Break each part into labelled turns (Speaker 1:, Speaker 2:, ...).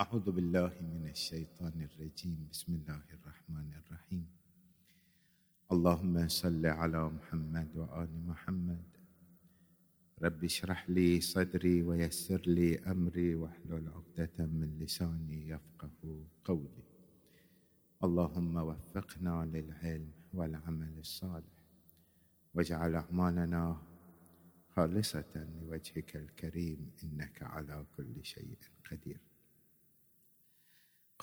Speaker 1: أعوذ بالله من الشيطان الرجيم. بسم الله الرحمن الرحيم. اللهم صل على محمد وآل محمد. رب اشرح لي صدري ويسر لي أمري واحلل عقدة من لساني يفقه قولي. اللهم وفقنا للعلم والعمل الصالح. واجعل أعمالنا خالصة لوجهك الكريم إنك على كل شيء قدير.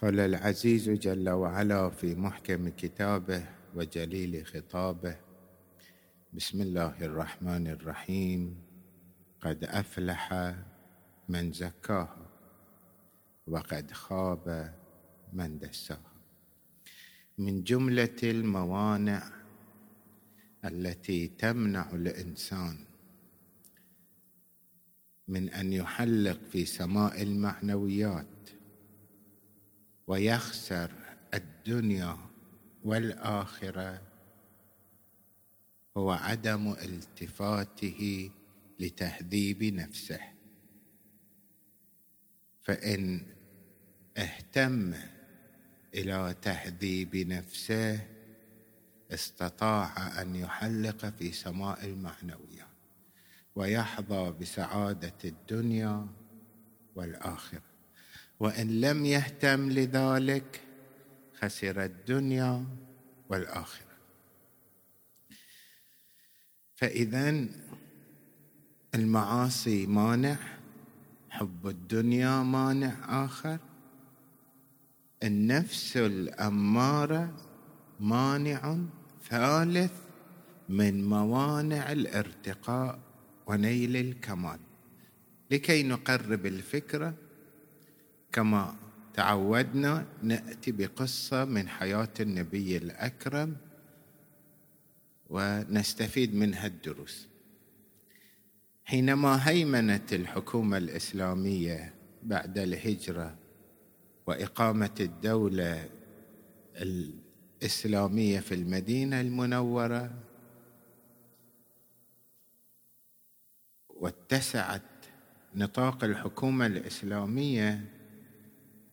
Speaker 1: قال العزيز جل وعلا في محكم كتابه وجليل خطابه بسم الله الرحمن الرحيم. قد أفلح من زكاها وقد خاب من دساها. من جملة الموانع التي تمنع الإنسان من أن يحلق في سماء المعنويات ويخسر الدنيا والآخرة هو عدم التفاته لتهذيب نفسه. فإن اهتم إلى تهذيب نفسه استطاع أن يحلق في سماء المعنويات ويحظى بسعادة الدنيا والآخرة. وإن لم يهتم لذلك خسر الدنيا والآخرة. فاذا المعاصي مانع حب الدنيا مانع آخر. النفس الأمارة مانع ثالث من موانع الارتقاء ونيل الكمال. لكي نقرب الفكرة كما تعودنا نأتي بقصة من حياة النبي الأكرم ونستفيد منها الدروس. حينما هيمنت الحكومة الإسلامية بعد الهجرة وإقامة الدولة الإسلامية في المدينة المنورة واتسعت نطاق الحكومة الإسلامية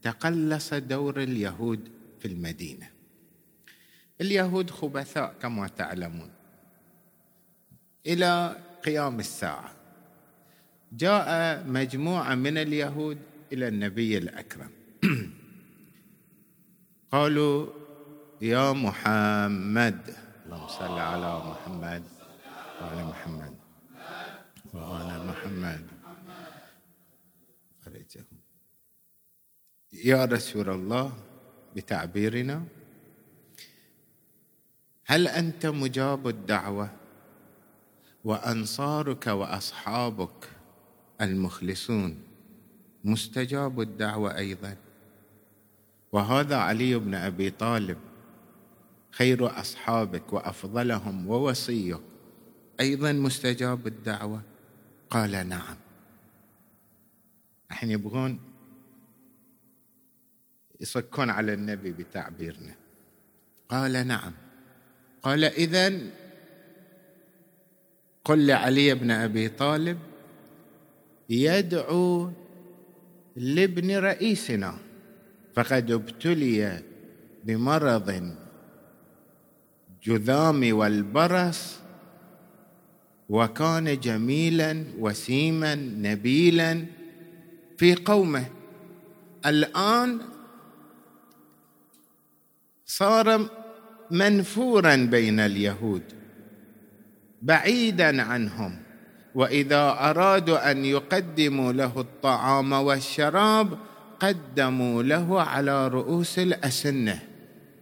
Speaker 1: تقلص دور اليهود في المدينة. اليهود خبثاء كما تعلمون. إلى قيام الساعة جاء مجموعة من اليهود إلى النبي الأكرم. قالوا يا محمد اللهم صل على محمد وعلى محمد وعلى محمد. يا رسول الله بتعبيرنا هل أنت مجاب الدعوة؟ وأنصارك وأصحابك المخلصون مستجاب الدعوة أيضا؟ وهذا علي بن أبي طالب خير أصحابك وأفضلهم ووصيك أيضا مستجاب الدعوة؟ قال نعم. الحين يبغون يصكون على النبي بتعبيرنا. قال نعم. قال اذا قل لعلي بن أبي طالب يدعو لابن رئيسنا فقد ابتلي بمرض جذام والبرص وكان جميلا وسيما نبيلا في قومه. الآن صار منفورا بين اليهود بعيدا عنهم وإذا أرادوا أن يقدموا له الطعام والشراب قدموا له على رؤوس الأسنة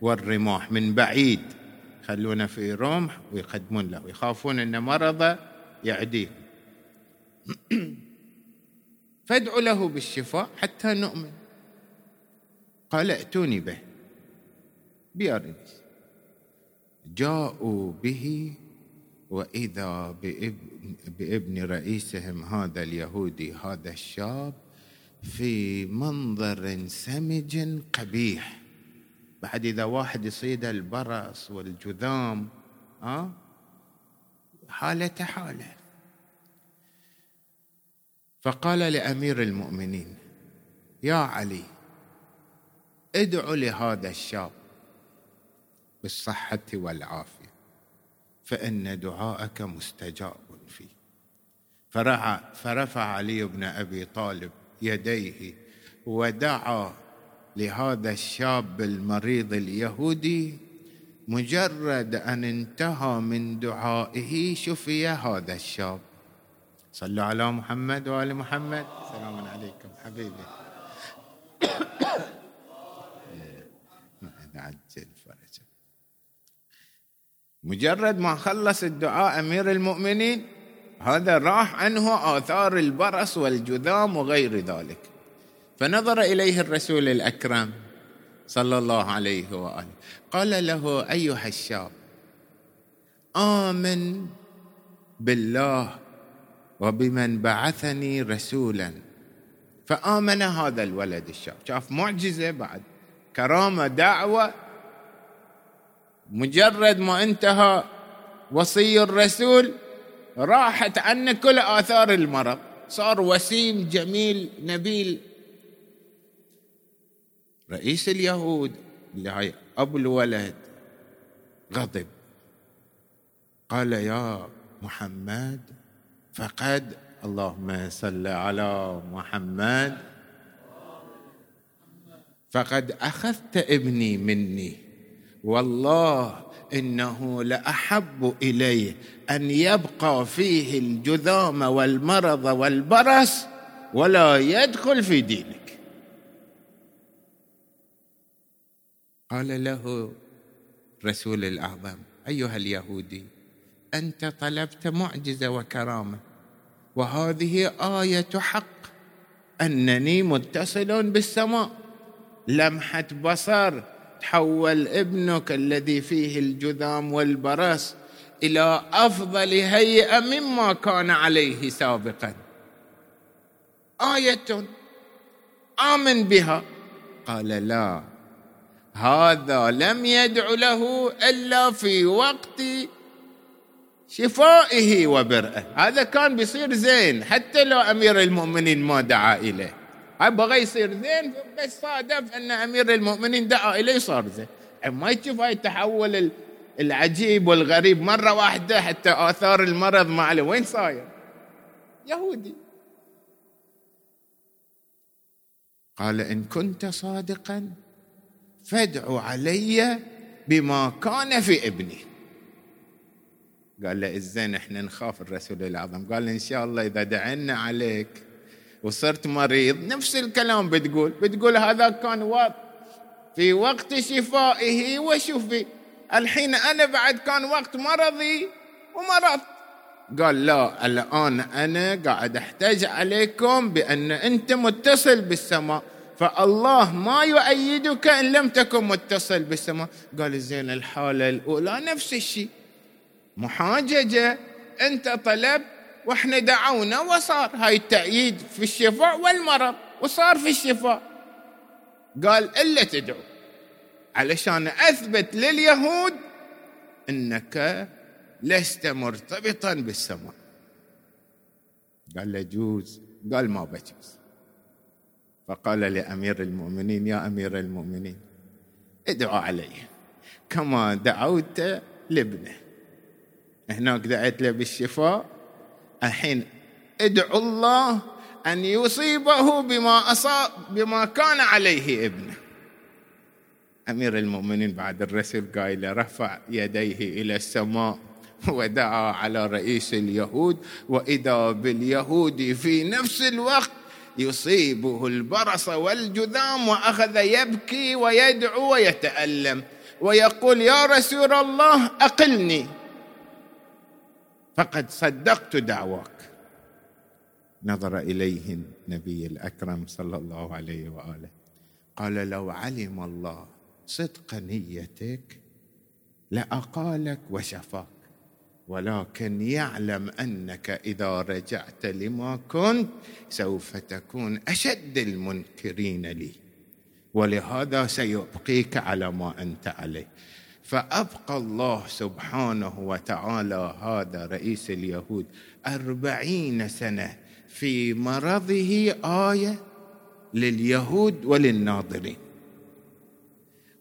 Speaker 1: والرماح من بعيد. خلونا في رمح ويقدمون له يخافون إن مرض يعديه فادعوا له بالشفاء حتى نؤمن. قال ائتوني به. بيارنس جاءوا به وإذا بابن, بإبن رئيسهم هذا اليهودي هذا الشاب في منظر سمج قبيح. بعد إذا واحد يصيد البرص والجذام ها حالة حالة. فقال لأمير المؤمنين يا علي ادعو لهذا الشاب. بالصحة والعافية فإن دعاءك مستجاب فيه. فرفع, فرفع علي بن أبي طالب يديه ودعا لهذا الشاب المريض اليهودي مجرد أن انتهى من دعائه شفي هذا الشاب. صلوا على محمد وآل محمد. سلام عليكم حبيبي. مجرد ما خلص الدعاء أمير المؤمنين هذا راح عنه آثار البرص والجذام وغير ذلك. فنظر إليه الرسول الأكرم صلى الله عليه وآله. قال له أيها الشاب آمن بالله وبمن بعثني رسولا. فآمن هذا الولد الشاب. شاف معجزة بعد كرامة دعوة مجرد ما انتهى وصي الرسول راحت عنه كل آثار المرض. صار وسيم جميل نبيل. رئيس اليهود اللي هاي أبو الولد غضب. قال يا محمد فقد اللهم صل على محمد. فقد أخذت ابني مني. والله إنه لأحب الي أن يبقى فيه الجذام والمرض والبرص ولا يدخل في دينك. قال له رسول الأعظم أيها اليهودي أنت طلبت معجزة وكرامة وهذه آية حق أنني متصل بالسماء لمحة بصر تحول ابنك الذي فيه الجذام والبرص إلى أفضل هيئة مما كان عليه سابقا. آية آمن بها. قال لا هذا لم يدع له إلا في وقت شفائه وبرئه. هذا كان بيصير زين حتى لو أمير المؤمنين ما دعا إليه. بغى يصير زين بس صادف أن أمير المؤمنين دعا إليه صار زين. ما تشوف هاي التحول العجيب والغريب. مرة واحدة حتى آثار المرض ما عليه. وين صاير؟ يهودي. قال إن كنت صادقا فادعو علي بما كان في ابني. قال له الزين إحنا نخاف الرسول الاعظم قال إن شاء الله إذا دعنا عليك وصرت مريض. نفس الكلام بتقول. بتقول هذا كان وقت. في وقت شفائه وشفي الحين أنا بعد كان وقت مرضي ومرضت. قال لا الآن أنا قاعد أحتاج عليكم بأن أنت متصل بالسماء. فالله ما يؤيدك إن لم تكن متصل بالسماء. قال زين الحالة الأولى نفس الشيء. محاججة. أنت طلبت وإحنا دعونا وصار هاي التأييد في الشفاء والمرض وصار في الشفاء. قال إلا تدعو. علشان أثبت لليهود إنك لست مرتبطا بالسماء. قال له جوز قال ما بجوز. فقال لأمير المؤمنين يا أمير المؤمنين ادعو عليه كما دعوت لابنه. هناك دعيت له بالشفاء الحين ادعو الله أن يصيبه بما أصاب بما كان عليه ابنه. أمير المؤمنين بعد الرسل قايل رفع يديه إلى السماء ودعا على رئيس اليهود وإذا باليهود في نفس الوقت يصيبه البرص والجذام وأخذ يبكي ويدعو ويتألم ويقول يا رسول الله أقلني. فقد صدقت دعواك. نظر إليه النبي الأكرم صلى الله عليه وآله. قال لو علم الله صدق نيتك لأقالك وشفاك. ولكن يعلم أنك إذا رجعت لما كنت سوف تكون أشد المنكرين لي. ولهذا سيبقيك على ما أنت عليه. فأبقى الله سبحانه وتعالى هذا رئيس اليهود أربعين سنة في مرضه آية لليهود وللناظرين.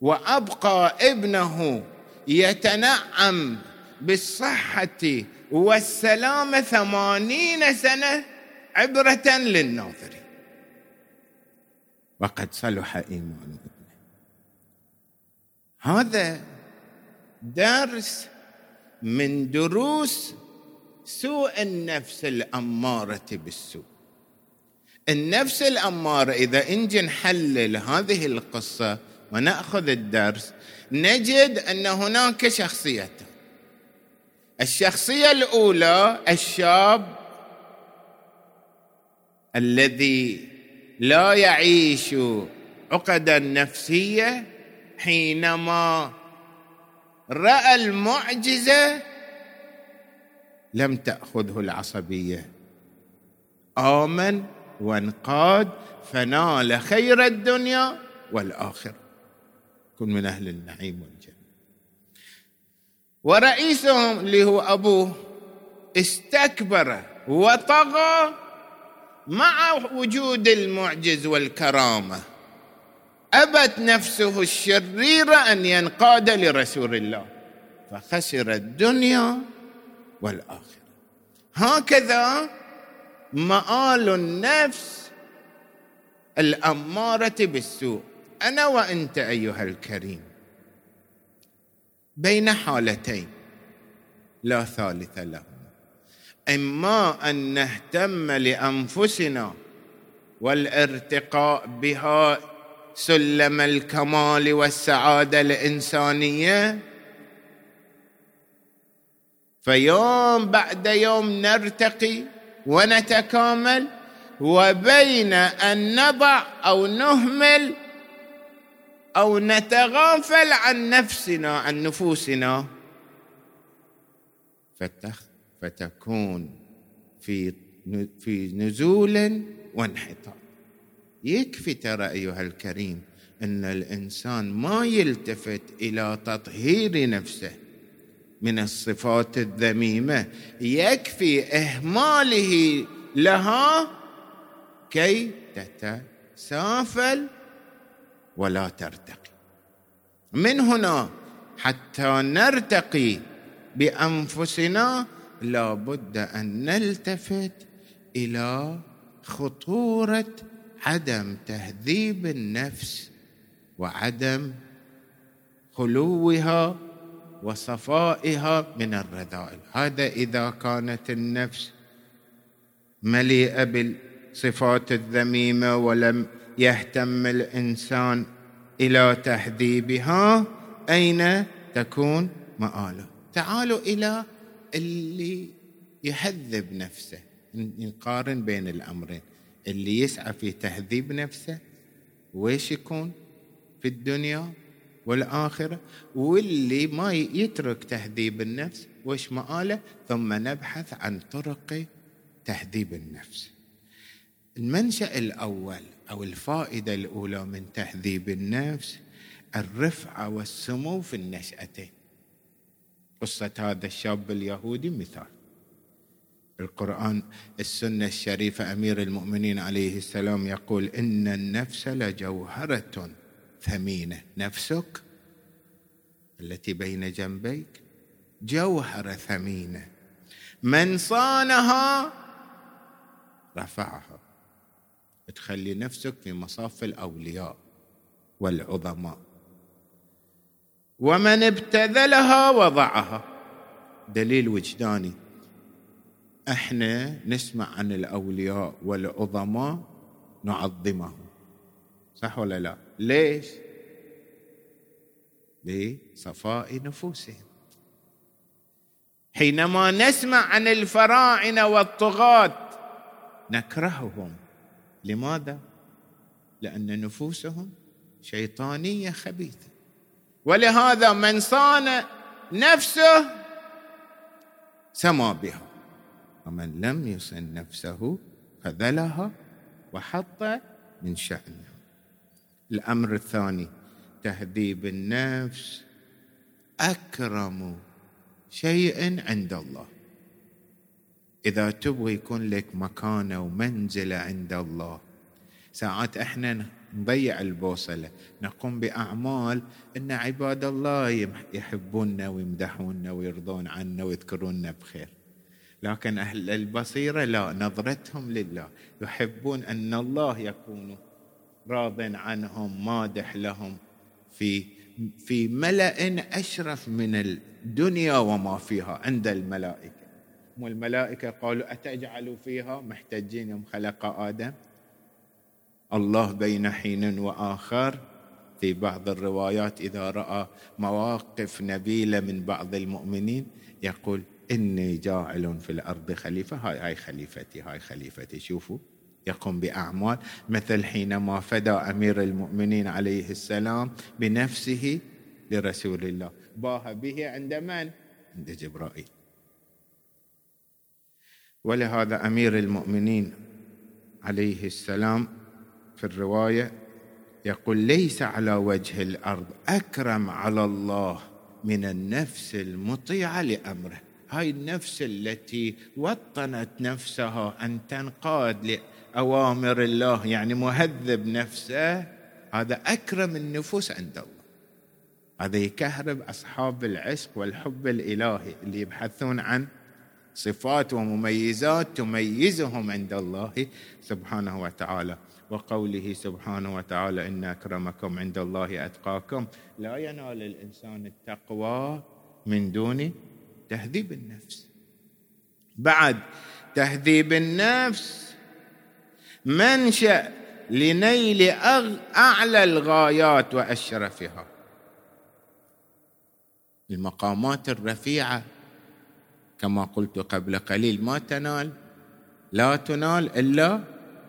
Speaker 1: وأبقى ابنه يتنعم بالصحة والسلامه ثمانين سنة عبرة للناظرين. وقد صلح ايمان ابنه هذا درس من دروس سوء النفس الأمارة بالسوء. النفس الأمارة إذا انجي نحلل هذه القصة ونأخذ الدرس نجد أن هناك شخصيتان. الشخصية الأولى الشاب الذي لا يعيش عقدا نفسية حينما رأى المعجزة لم تأخذه العصبية. آمن وانقاد فنال خير الدنيا والآخرة. كن من أهل النعيم والجنة. ورئيسهم اللي هو أبوه استكبر وطغى مع وجود المعجز والكرامة. أبت نفسه الشريره أن ينقاد لرسول الله. فخسر الدنيا والآخرة. هكذا مآل النفس الأمارة بالسوء. أنا وأنت أيها الكريم. بين حالتين. لا ثالث لهما. إما أن نهتم لأنفسنا والارتقاء بها سلم الكمال والسعادة الإنسانية. فيوم بعد يوم نرتقي ونتكامل وبين أن نضع أو نهمل أو نتغافل عن نفسنا عن نفوسنا. فتكون في في نزول وانحطاط. يكفي ترى أيها الكريم أن الإنسان ما يلتفت إلى تطهير نفسه من الصفات الذميمة. يكفي إهماله لها كي تتسافل ولا ترتقي. من هنا حتى نرتقي بأنفسنا لابد أن نلتفت إلى خطورة عدم تهذيب النفس وعدم خلوها وصفائها من الرذائل. هذا إذا كانت النفس مليئة بالصفات الذميمة ولم يهتم الإنسان إلى تهذيبها أين تكون مآله؟ تعالوا إلى اللي يهذب نفسه. نقارن بين الأمرين. اللي يسعى في تهذيب نفسه ويش يكون في الدنيا والآخرة واللي ما يترك تهذيب النفس وش مآله؟ ثم نبحث عن طرق تهذيب النفس. المنشأ الأول أو الفائدة الأولى من تهذيب النفس الرفعة والسمو في النشأتين. قصة هذا الشاب اليهودي مثال. القرآن السنة الشريفة أمير المؤمنين عليه السلام يقول إن النفس لجوهرة ثمينة. نفسك التي بين جنبيك جوهره ثمينة. من صانها رفعها. تخلي نفسك في مصاف الأولياء والعظماء. ومن ابتذلها وضعها. دليل وجداني إحنا نسمع عن الأولياء والعظماء نعظمهم. صح ولا لا؟ ليش؟ لصفاء نفوسهم. حينما نسمع عن الفراعنة والطغاة نكرههم. لماذا؟ لأن نفوسهم شيطانية خبيثة. ولهذا من صان نفسه سما بها. ومن لم يصن نفسه خذلها وحط من شأنه. الأمر الثاني تهذيب النفس أكرم شيء عند الله. إذا تبغى يكون لك مكانه ومنزله عند الله ساعات إحنا نضيع البوصلة نقوم بأعمال إن عباد الله يحبوننا ويمدحوننا ويرضون عنا ويذكروننا بخير. لكن أهل البصيرة لا نظرتهم لله. يحبون أن الله يكون راض عنهم مادح لهم في في ملأ أشرف من الدنيا وما فيها عند الملائكة. والملائكة قالوا أتجعل فيها؟ محتجين يوم خلق آدم. الله بين حين وآخر. في بعض الروايات إذا رأى مواقف نبيلة من بعض المؤمنين يقول إني جاعل في الأرض خليفة. هاي هاي خليفتي هاي خليفتي. شوفوا يقوم بأعمال. مثل حينما فدى أمير المؤمنين عليه السلام بنفسه لرسول الله. باه به عند من؟ عند جبرائيل. ولهذا أمير المؤمنين عليه السلام في الرواية يقول ليس على وجه الأرض أكرم على الله من النفس المطيعة لأمره. هاي النفس التي وطنت نفسها أن تنقاد اوامر الله يعني مهذب نفسه هذا أكرم النفوس عند الله. هذا يكهرب أصحاب العشق والحب الإلهي اللي يبحثون عن صفات ومميزات تميزهم عند الله سبحانه وتعالى. وقوله سبحانه وتعالى إن أكرمكم عند الله أتقاكم. لا ينال الإنسان التقوى من دون تهذيب النفس. بعد تهذيب النفس منشأ لنيل أعلى الغايات وأشرفها. المقامات الرفيعة كما قلت قبل قليل ما تنال لا تنال إلا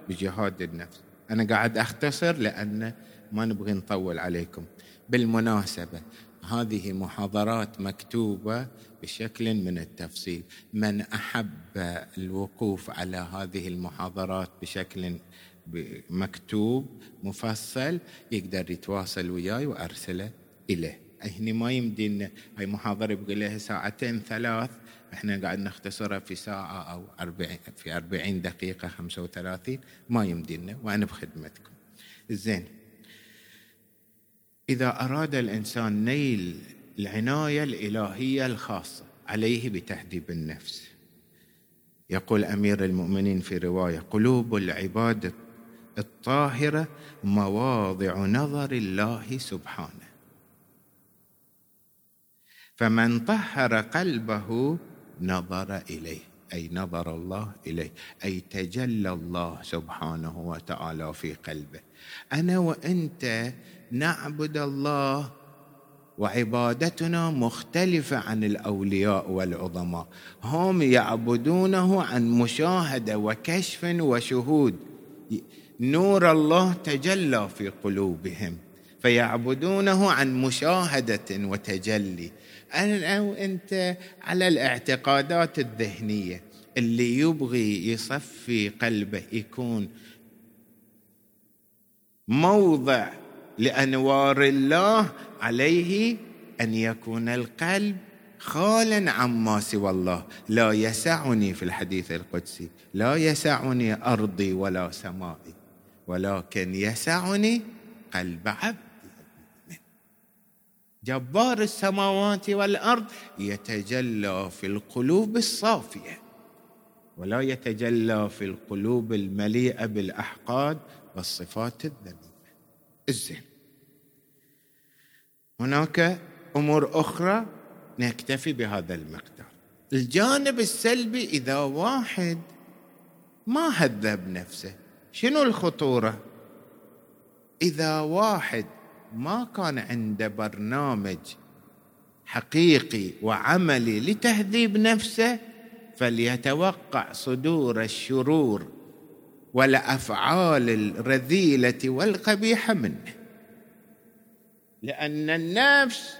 Speaker 1: بجهاد النفس. أنا قاعد أختصر لأن ما نبغي نطول عليكم. بالمناسبة هذه محاضرات مكتوبة بشكل من التفصيل. من أحب الوقوف على هذه المحاضرات بشكل مكتوب مفصل يقدر يتواصل وياي وأرسله إليه. هني ما يمدينا هاي محاضرة يبقى لها ساعتين ثلاث إحنا قاعد نختصرها في ساعة أو 40 في 40 دقيقة 35 ما يمدينا وأنا بخدمتكم. زين. إذا أراد الإنسان نيل العناية الإلهية الخاصة عليه بتهذيب النفس. يقول أمير المؤمنين في رواية قلوب العباد الطاهرة مواضع نظر الله سبحانه. فمن طهر قلبه نظر إليه أي نظر الله إليه أي تجلى الله سبحانه وتعالى في قلبه. أنا وأنت نعبد الله وعبادتنا مختلفة عن الأولياء والعظماء. هم يعبدونه عن مشاهدة وكشف وشهود. نور الله تجلى في قلوبهم. فيعبدونه عن مشاهدة وتجلي. أنا وانت على الاعتقادات الذهنية. اللي يبغي يصفي قلبه يكون موضع لأنوار الله عليه أن يكون القلب خالا عما سوى الله. لا يسعني في الحديث القدسي لا يسعني أرضي ولا سمائي ولكن يسعني قلب عبد. جبار السماوات والأرض يتجلى في القلوب الصافية ولا يتجلى في القلوب المليئة بالأحقاد والصفات الذميمة. الزين. هناك أمور أخرى نكتفي بهذا المقدار. الجانب السلبي إذا واحد ما هذب نفسه شنو الخطورة؟ إذا واحد ما كان عنده برنامج حقيقي وعملي لتهذيب نفسه فليتوقع صدور الشرور والأفعال الرذيلة والقبيحه منه. لأن النفس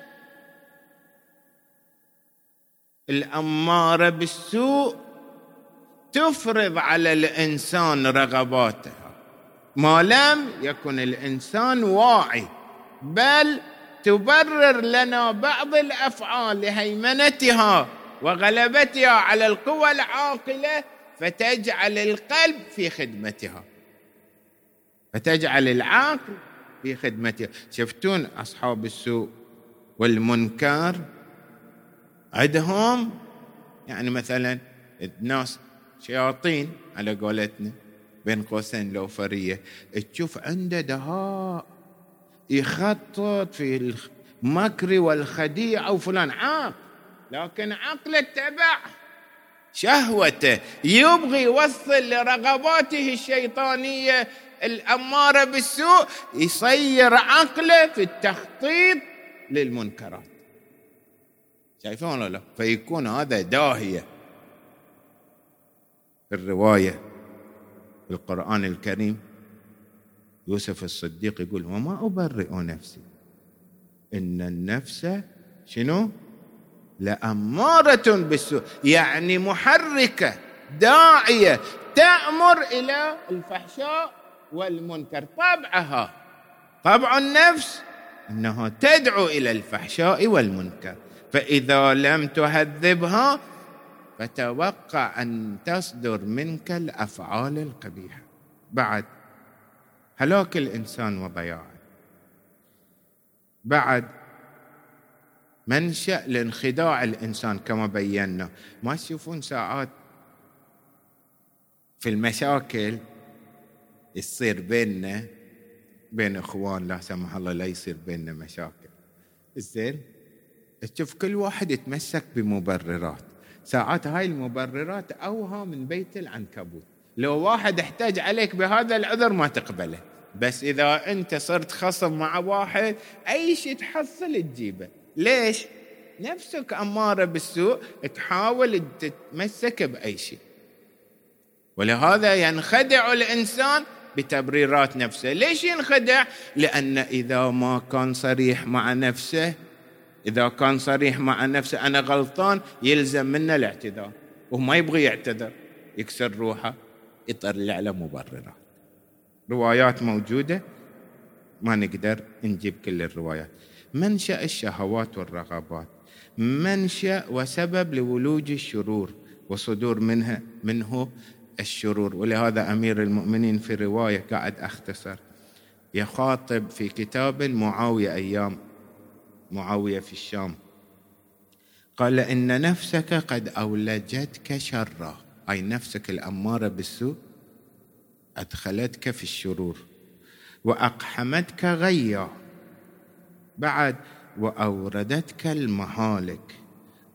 Speaker 1: الأمارة بالسوء تفرض على الإنسان رغباتها. ما لم يكن الإنسان واعي بل تبرر لنا بعض الأفعال لهيمنتها وغلبتها على القوى العاقلة فتجعل القلب في خدمتها. فتجعل العقل في خدمته شفتون أصحاب السوء والمنكر؟ عندهم يعني مثلا الناس شياطين على قولتنا بين قوسين لوفرية تشوف عنده دهاء يخطط في المكر والخديعة وفلان. عاق لكن عقله اتبع شهوته يبغي يوصل لرغباته الشيطانية الأمارة بالسوء يصير عقله في التخطيط للمنكرات. شايفون ولا لا؟ فيكون هذا داهية. في الرواية في القرآن الكريم يوسف الصديق يقول وما أبرئ نفسي إن النفس شنو؟ لأمارة بالسوء يعني محركة داعية تأمر إلى الفحشاء والمنكر. طبعها طبع النفس انها تدعو إلى الفحشاء والمنكر. فإذا لم تهذبها فتوقع أن تصدر منك الأفعال القبيحة. بعد هلاك الإنسان وضياعه. بعد منشأ لانخداع الإنسان كما بينا. ما تشوفون ساعات في المشاكل يصير بيننا بين إخوان لا سمح الله لا يصير بيننا مشاكل. زين؟ تشوف كل واحد يتمسك بمبررات. ساعات هاي المبررات أوها من بيت العنكبوت. لو واحد احتاج عليك بهذا العذر ما تقبله. بس إذا أنت صرت خصم مع واحد أي شيء تحصل تجيبه. ليش؟ نفسك أمارة بالسوء تحاول تتمسك بأي شيء. ولهذا ينخدع الإنسان بتبريرات نفسه. ليش ينخدع؟ لأن إذا ما كان صريح مع نفسه إذا كان صريح مع نفسه أنا غلطان يلزم منه الاعتذار. وما يبغى يعتذر يكسر روحه يطلع له مبررات روايات موجودة؟ ما نقدر نجيب كل الروايات. منشأ الشهوات والرغبات منشأ وسبب لولوج الشرور وصدور منها منه الشرور. ولهذا أمير المؤمنين في رواية قاعد أختصر يخاطب في كتاب معاوية أيام معاوية في الشام. قال إن نفسك قد أولجتك شرا أي نفسك الأمارة بالسوء أدخلتك في الشرور وأقحمتك غيا. بعد وأوردتك المهالك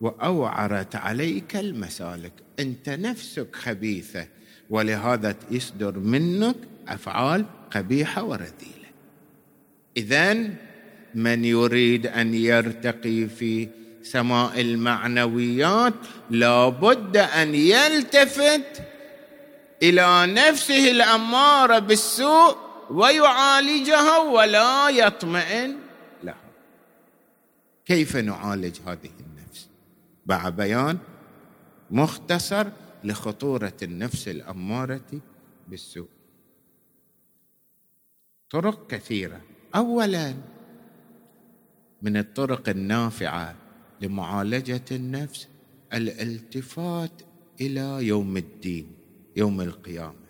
Speaker 1: وأوعرت عليك المسالك. أنت نفسك خبيثة ولهذا يصدر منك أفعال قبيحة ورذيله اذا من يريد أن يرتقي في سماء المعنويات لابد أن يلتفت إلى نفسه الأمارة بالسوء ويعالجها ولا يطمئن. كيف نعالج هذه النفس؟ مع بيان مختصر لخطورة النفس الأمارة بالسوء. طرق كثيرة. اولا من الطرق النافعة لمعالجة النفس الالتفات إلى يوم الدين يوم القيامة.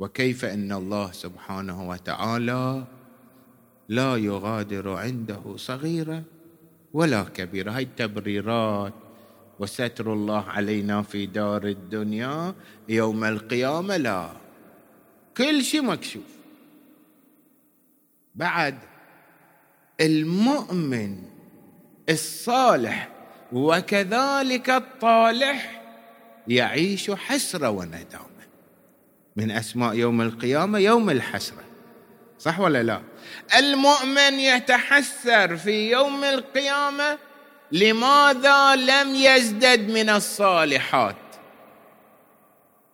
Speaker 1: وكيف إن الله سبحانه وتعالى لا يغادر عنده صغيره ولا كبيرة. هاي التبريرات وستر الله علينا في دار الدنيا يوم القيامة لا. كل شيء مكشوف. بعد المؤمن الصالح وكذلك الطالح يعيش حسرة وندامة. من أسماء يوم القيامة يوم الحسرة. صح ولا لا؟ المؤمن يتحسر في يوم القيامة لماذا لم يزدد من الصالحات؟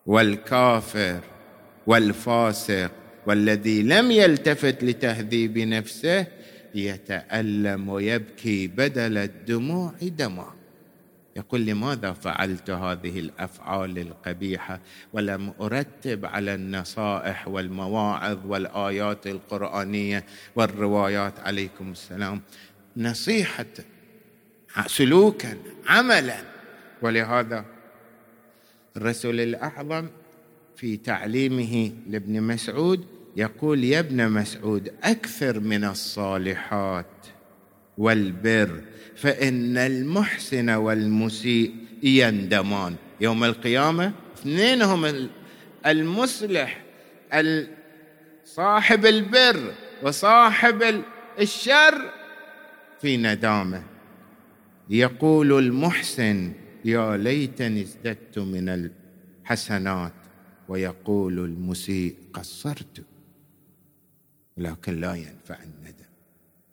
Speaker 1: والكافر والفاسق والذي لم يلتفت لتهذيب نفسه يتألم ويبكي بدل الدموع دمع يقول لماذا فعلت هذه الأفعال القبيحة؟ ولم أرتب على النصائح والمواعظ والآيات القرآنية والروايات. عليكم السلام. نصيحة سلوكا عملا. ولهذا الرسول الأعظم في تعليمه لابن مسعود يقول يا ابن مسعود أكثر من الصالحات. والبر فإن المحسن والمسيء يندمان. يوم القيامة اثنينهم المصلح صاحب البر وصاحب الشر في ندامة. يقول المحسن يا ليتني ازددت من الحسنات ويقول المسيء قصرت لكن لا ينفع الندم.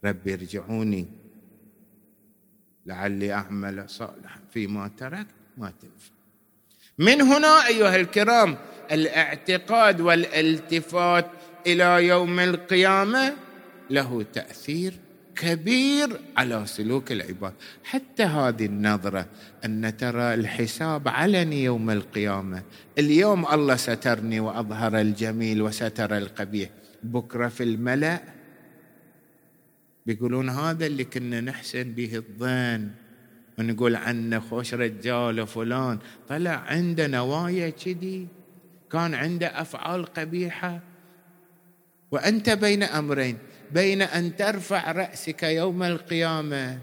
Speaker 1: ربي ارجعوني لعلي أعمل صالحا فيما تركت ما تنفع. من هنا أيها الكرام الاعتقاد والالتفات إلى يوم القيامة له تأثير كبير على سلوك العباد. حتى هذه النظرة أن ترى الحساب علني يوم القيامة. اليوم الله سترني وأظهر الجميل وستر القبيح. بكرة في الملأ بيقولون هذا اللي كنا نحسن به الظن ونقول عنه خوش رجال فلان طلع عنده نوايا كذي كان عنده أفعال قبيحة. وأنت بين أمرين بين أن ترفع رأسك يوم القيامة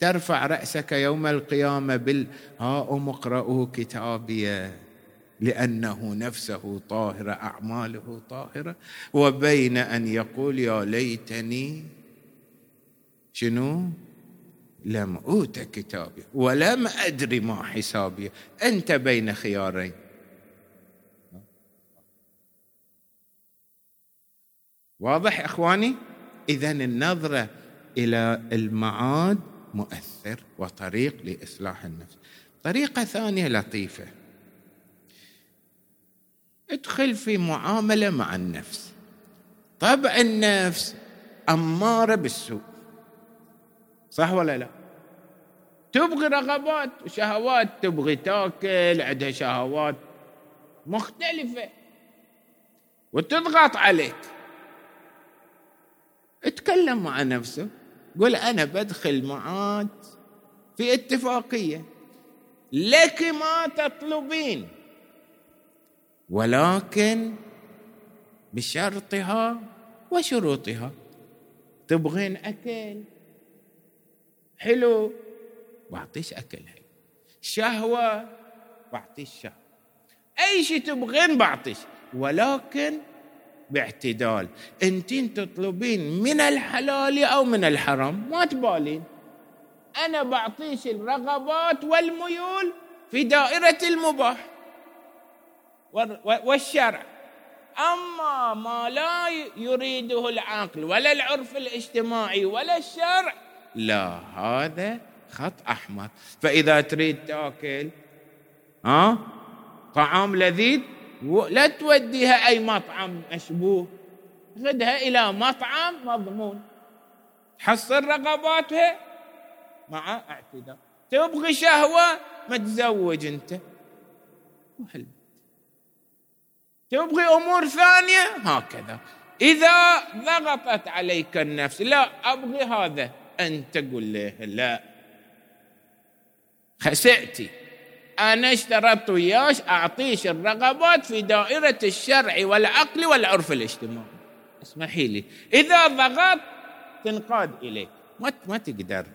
Speaker 1: ترفع رأسك يوم القيامة بال هاؤم اقرأوا كتابي لأنه نفسه طاهرة أعماله طاهرة. وبين أن يقول يا ليتني شنو؟ لم أوت كتابي ولم ادري ما حسابي. أنت بين خيارين. واضح إخواني؟ اذا النظرة إلى المعاد مؤثر وطريق لإصلاح النفس. طريقة ثانية لطيفة. ادخل في معاملة مع النفس. طبع النفس أمارة بالسوء. صح ولا لا؟ تبغي رغبات وشهوات تبغي تاكل عندها شهوات مختلفة. وتضغط عليك. اتكلم مع نفسه قل أنا بدخل معاك في اتفاقية. لك ما تطلبين. ولكن بشرطها وشروطها. تبغين أكل؟ حلو بعطيش أكل. حلو شهوة بعطيش شهوة. أي شيء تبغين بعطيش ولكن باعتدال. انتين تطلبين من الحلال أو من الحرام ما تبالين. أنا بعطيش الرغبات والميول في دائرة المباح والشرع. أما ما لا يريده العقل ولا العرف الاجتماعي ولا الشرع لا هذا خط أحمر. فإذا تريد تأكل ها؟ طعام لذيذ؟ لا توديها أي مطعم مشبوه. خذها إلى مطعم مضمون. تحصل رغباتها مع اعتداء. تبغي شهوة؟ متزوج أنت. وحل تبغي أمور ثانية؟ هكذا. إذا ضغطت عليك النفس لا أبغي هذا. أنت قل له لا. خسئتي أنا اشترطت وياش أعطيش الرغبات في دائرة الشرع والعقل والعرف الاجتماعي. اسمحي لي. إذا ضغط تنقاد إليك ما ما تقدر.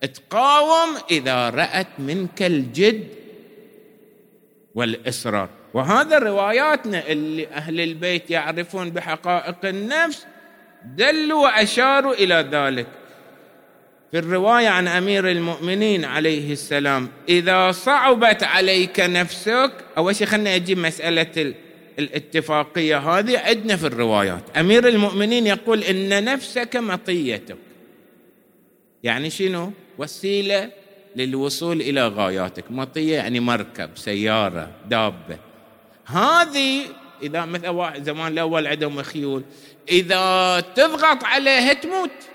Speaker 1: تقاوم إذا رأت منك الجد والإصرار. وهذا رواياتنا اللي أهل البيت يعرفون بحقائق النفس. دلوا وأشاروا إلى ذلك. في الرواية عن أمير المؤمنين عليه السلام إذا صعبت عليك نفسك اول شيء خلينا أجيب مسألة الاتفاقية هذه؟ عندنا في الروايات. أمير المؤمنين يقول إن نفسك مطيتك. يعني شنو؟ وسيلة للوصول إلى غاياتك. مطية يعني مركب سيارة دابة. هذه إذا مثلا زمان الأول عندهم خيول. إذا تضغط عليها تموت.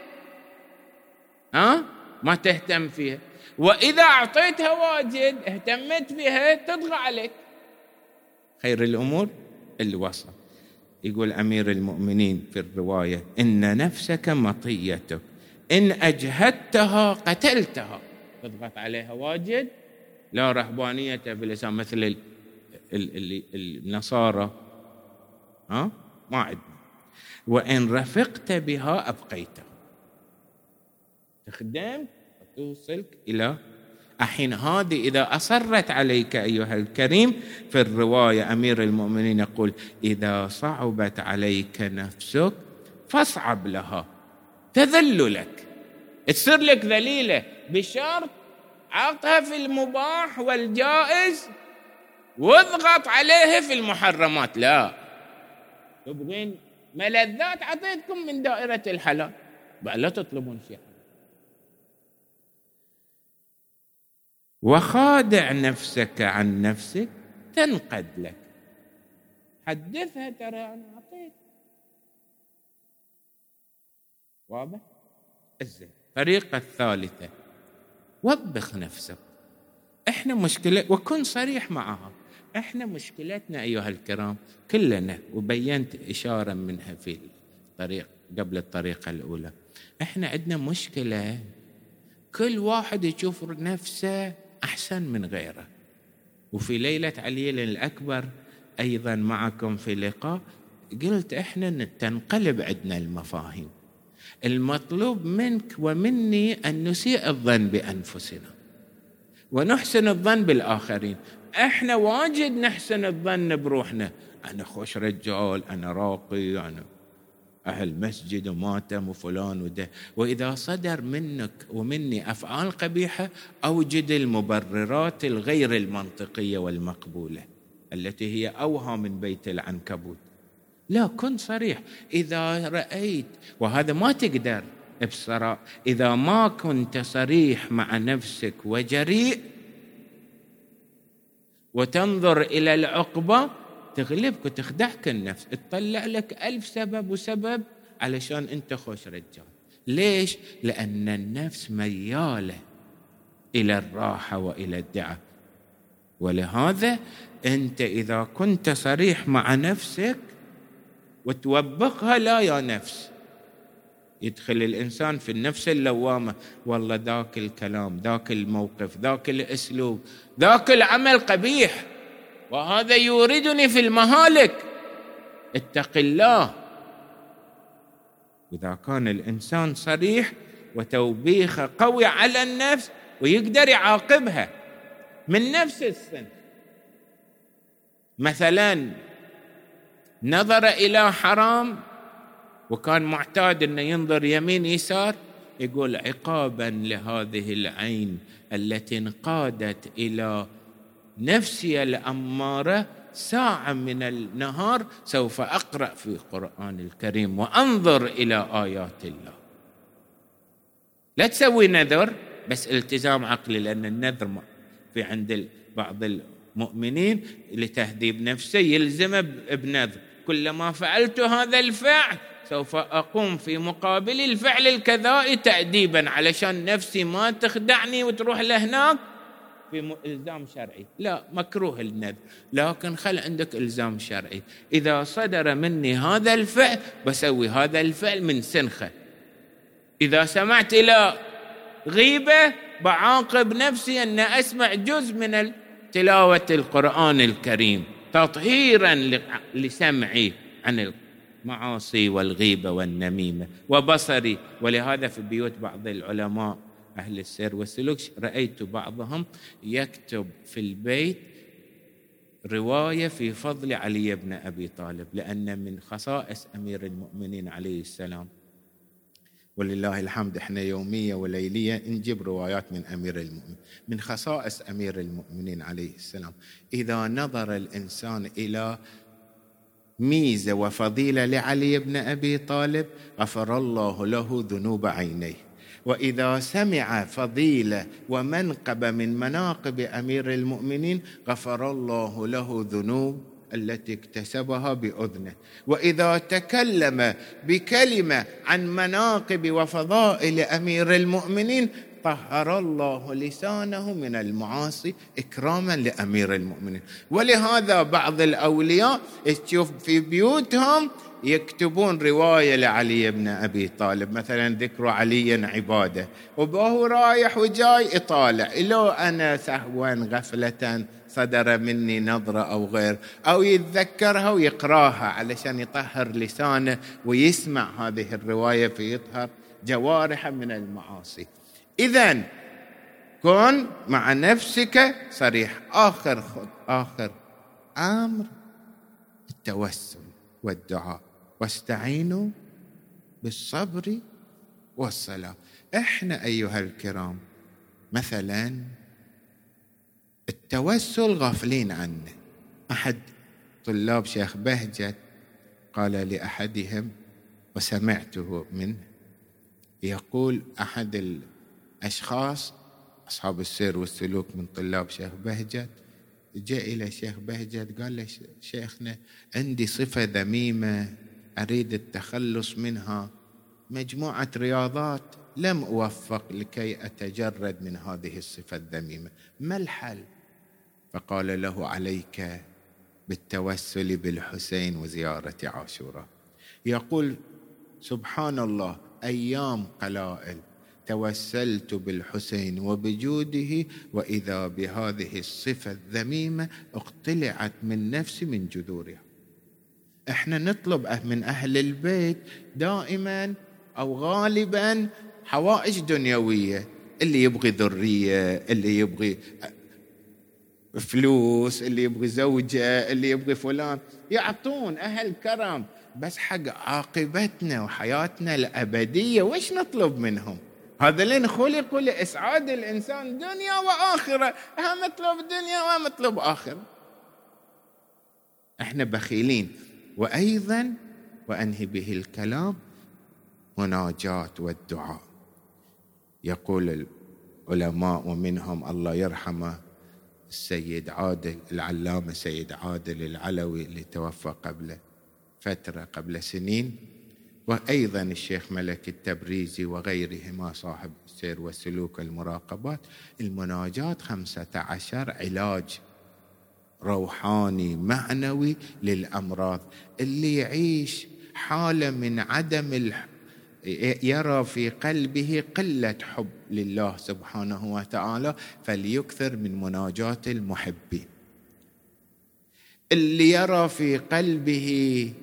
Speaker 1: ها؟ ما تهتم فيها. وإذا أعطيتها واجد اهتمت فيها تطغى عليك. خير الأمور الوسط يقول أمير المؤمنين في الرواية إن نفسك مطيتك. إن أجهدتها قتلتها. تضغط عليها واجد. لا رهبانية بالاسلام مثل النصارى. ها؟ ما عندنا. وإن رفقت بها أبقيته تخدم وتوصلك إلى الحين هذه إذا أصرت عليك أيها الكريم في الرواية أمير المؤمنين يقول إذا صعبت عليك نفسك فاصعب لها. تذل لك تصير لك ذليلة. بشرط عطها في المباح والجائز واضغط عليه في المحرمات. لا. تبغين ملذات؟ أعطيتكم من دائرة الحلال. بقى لا تطلبون شيء وخادع نفسك عن نفسك تنقد لك. حدثها ترى أنا أعطيت. واضح؟ الزين الطريقة الثالثة. وبخ نفسك. إحنا مشكلة وكن صريح معها. إحنا مشكلتنا أيها الكرام كلنا وبينت إشارة منها في الطريق قبل الطريقة الأولى. إحنا عندنا مشكلة. كل واحد يشوف نفسه أحسن من غيره. وفي ليلة علي الأكبر أيضا معكم في لقاء قلت إحنا تنقلب عندنا المفاهيم. المطلوب منك ومني أن نسيء الظن بأنفسنا. ونحسن الظن بالآخرين. إحنا واجد نحسن الظن بروحنا. أنا خوش رجال أنا راقي أنا أهل مسجد وماتم وفلان وده. وإذا صدر منك ومني أفعال قبيحة أوجد المبررات الغير المنطقية والمقبولة التي هي أوهى من بيت العنكبوت. لا كن صريح. إذا رأيت وهذا ما تقدر بصراحه إذا ما كنت صريح مع نفسك وجريء وتنظر إلى العقبة تغلبك وتخدعك النفس. تطلع لك ألف سبب وسبب علشان أنت خوش رجال. ليش؟ لأن النفس ميالة إلى الراحة وإلى الدعاء. ولهذا أنت إذا كنت صريح مع نفسك وتوبخها لا يا نفس. يدخل الإنسان في النفس اللوامة. والله ذاك الكلام ذاك الموقف ذاك الأسلوب ذاك العمل قبيح. وهذا يوردني في المهالك. اتق الله. إذا كان الإنسان صريح وتوبيخه قوي على النفس ويقدر يعاقبها من نفس السن. مثلا نظر إلى حرام وكان معتاد إنه ينظر يمين يسار يقول عقابا لهذه العين التي انقادت إلى نفسي الأمارة ساعة من النهار سوف أقرأ في القرآن الكريم وأنظر إلى آيات الله. لا تسوي نذر بس التزام عقلي لأن النذر في عند بعض المؤمنين لتهذيب نفسه يلزم بنذر. كلما فعلت هذا الفعل سوف أقوم في مقابل الفعل الكذائي تاديبا علشان نفسي ما تخدعني وتروح لهناك. في إلزام شرعي. لا مكروه النذر لكن خل عندك إلزام شرعي. إذا صدر مني هذا الفعل بسوي هذا الفعل من سنخة. إذا سمعت إلى غيبة بعاقب نفسي أن أسمع جزء من تلاوة القرآن الكريم. تطهيرا لسمعي عن القرآن المعاصي والغيبة والنميمة وبصري. ولهذا في بيوت بعض العلماء أهل السير والسلوك رأيت بعضهم يكتب في البيت رواية في فضل علي بن أبي طالب لأن من خصائص أمير المؤمنين عليه السلام. ولله الحمد إحنا يومية وليلية نجيب روايات من أمير المؤمنين من خصائص أمير المؤمنين عليه السلام. إذا نظر الإنسان إلى ميزة وفضيلة لعلي بن أبي طالب غفر الله له ذنوب عينيه. وإذا سمع فضيلة ومنقبه من مناقب أمير المؤمنين غفر الله له ذنوب التي اكتسبها بأذنه. وإذا تكلم بكلمة عن مناقب وفضائل أمير المؤمنين طهر الله لسانه من المعاصي إكراما لأمير المؤمنين. ولهذا بعض الأولياء تشوف في بيوتهم يكتبون رواية لعلي بن أبي طالب مثلا ذكر علي عبادة وهو رايح وجاي يطالع لو أنا سهوا غفلة صدر مني نظرة أو غير أو يتذكرها ويقراها علشان يطهر لسانه ويسمع هذه الرواية فيطهر جوارحه من المعاصي. اذا كن مع نفسك صريح. آخر خط آخر أمر التوسل والدعاء. واستعينوا بالصبر والصلاة. إحنا أيها الكرام مثلا التوسل غافلين عنه. أحد طلاب شيخ بهجت قال لأحدهم وسمعته منه يقول أحد الاشخاص أصحاب السير والسلوك من طلاب شيخ بهجت. جاء إلى شيخ بهجت قال له شيخنا عندي صفة ذميمة أريد التخلص منها. مجموعة رياضات لم أوفق لكي أتجرد من هذه الصفة الذميمة. ما الحل؟ فقال له عليك بالتوسل بالحسين وزيارة عاشوراء. يقول سبحان الله أيام قلائل توسلت بالحسين وبجوده وإذا بهذه الصفة الذميمة اقتلعت من نفسي من جذورها. إحنا نطلب من أهل البيت دائما أو غالبا حوائج دنيوية اللي يبغي ذرية اللي يبغي فلوس اللي يبغي زوجة اللي يبغي فلان. يعطون أهل كرم بس حق عاقبتنا وحياتنا الأبدية وش نطلب منهم؟ هذين خلقوا لإسعاد الإنسان دنيا وآخرة. هم مطلب دنيا ومطلب آخرة. إحنا بخيلين. وأيضا وأنهي به الكلام مناجاة والدعاء. يقول العلماء ومنهم الله يرحمه السيد عادل العلامة سيد عادل العلوي اللي توفى قبل فترة قبل سنين. وأيضا الشيخ ملك التبريزي وغيرهما صاحب السير والسلوك المراقبات المناجات خمسة عشر علاج روحاني معنوي للأمراض. اللي يعيش حالة من عدم يرى في قلبه قلة حب لله سبحانه وتعالى فليكثر من مناجاة المحبين. اللي يرى في قلبه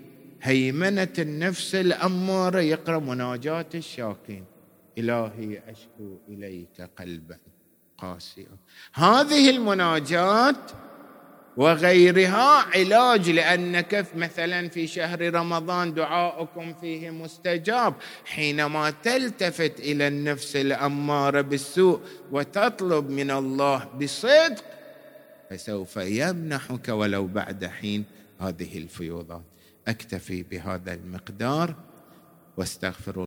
Speaker 1: هيمنة النفس الأمارة. يقرأ مناجاة الشاكين إلهي أشكو إليك قلبا قاسيا. هذه المناجات وغيرها علاج لانك مثلا في شهر رمضان دعاؤكم فيه مستجاب. حينما تلتفت إلى النفس الأمارة بالسوء وتطلب من الله بصدق فسوف يمنحك ولو بعد حين هذه الفيوضات. أكتفي بهذا المقدار واستغفر